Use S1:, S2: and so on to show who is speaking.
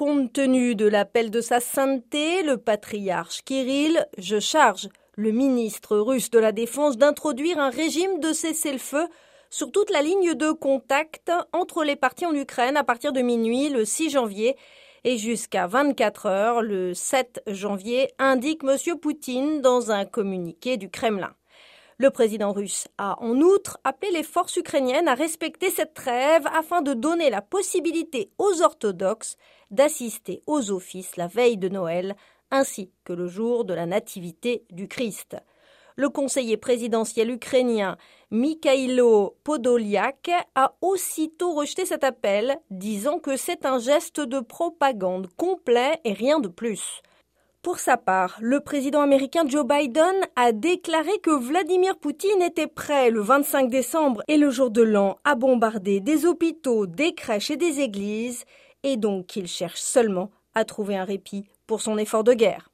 S1: Compte tenu de l'appel de sa sainteté, le patriarche Kirill, je charge le ministre russe de la Défense d'introduire un régime de cessez-le-feu sur toute la ligne de contact entre les parties en Ukraine à partir de minuit le 6 janvier et jusqu'à 24 heures le 7 janvier, indique M. Poutine dans un communiqué du Kremlin. Le président russe a en outre appelé les forces ukrainiennes à respecter cette trêve afin de donner la possibilité aux orthodoxes d'assister aux offices la veille de Noël ainsi que le jour de la Nativité du Christ. Le conseiller présidentiel ukrainien Mikhailo Podolyak a aussitôt rejeté cet appel, disant que c'est un geste de propagande complet et rien de plus. Pour sa part, le président américain Joe Biden a déclaré que Vladimir Poutine était prêt le 25 décembre et le jour de l'an à bombarder des hôpitaux, des crèches et des églises, et donc qu'il cherche seulement à trouver un répit pour son effort de guerre.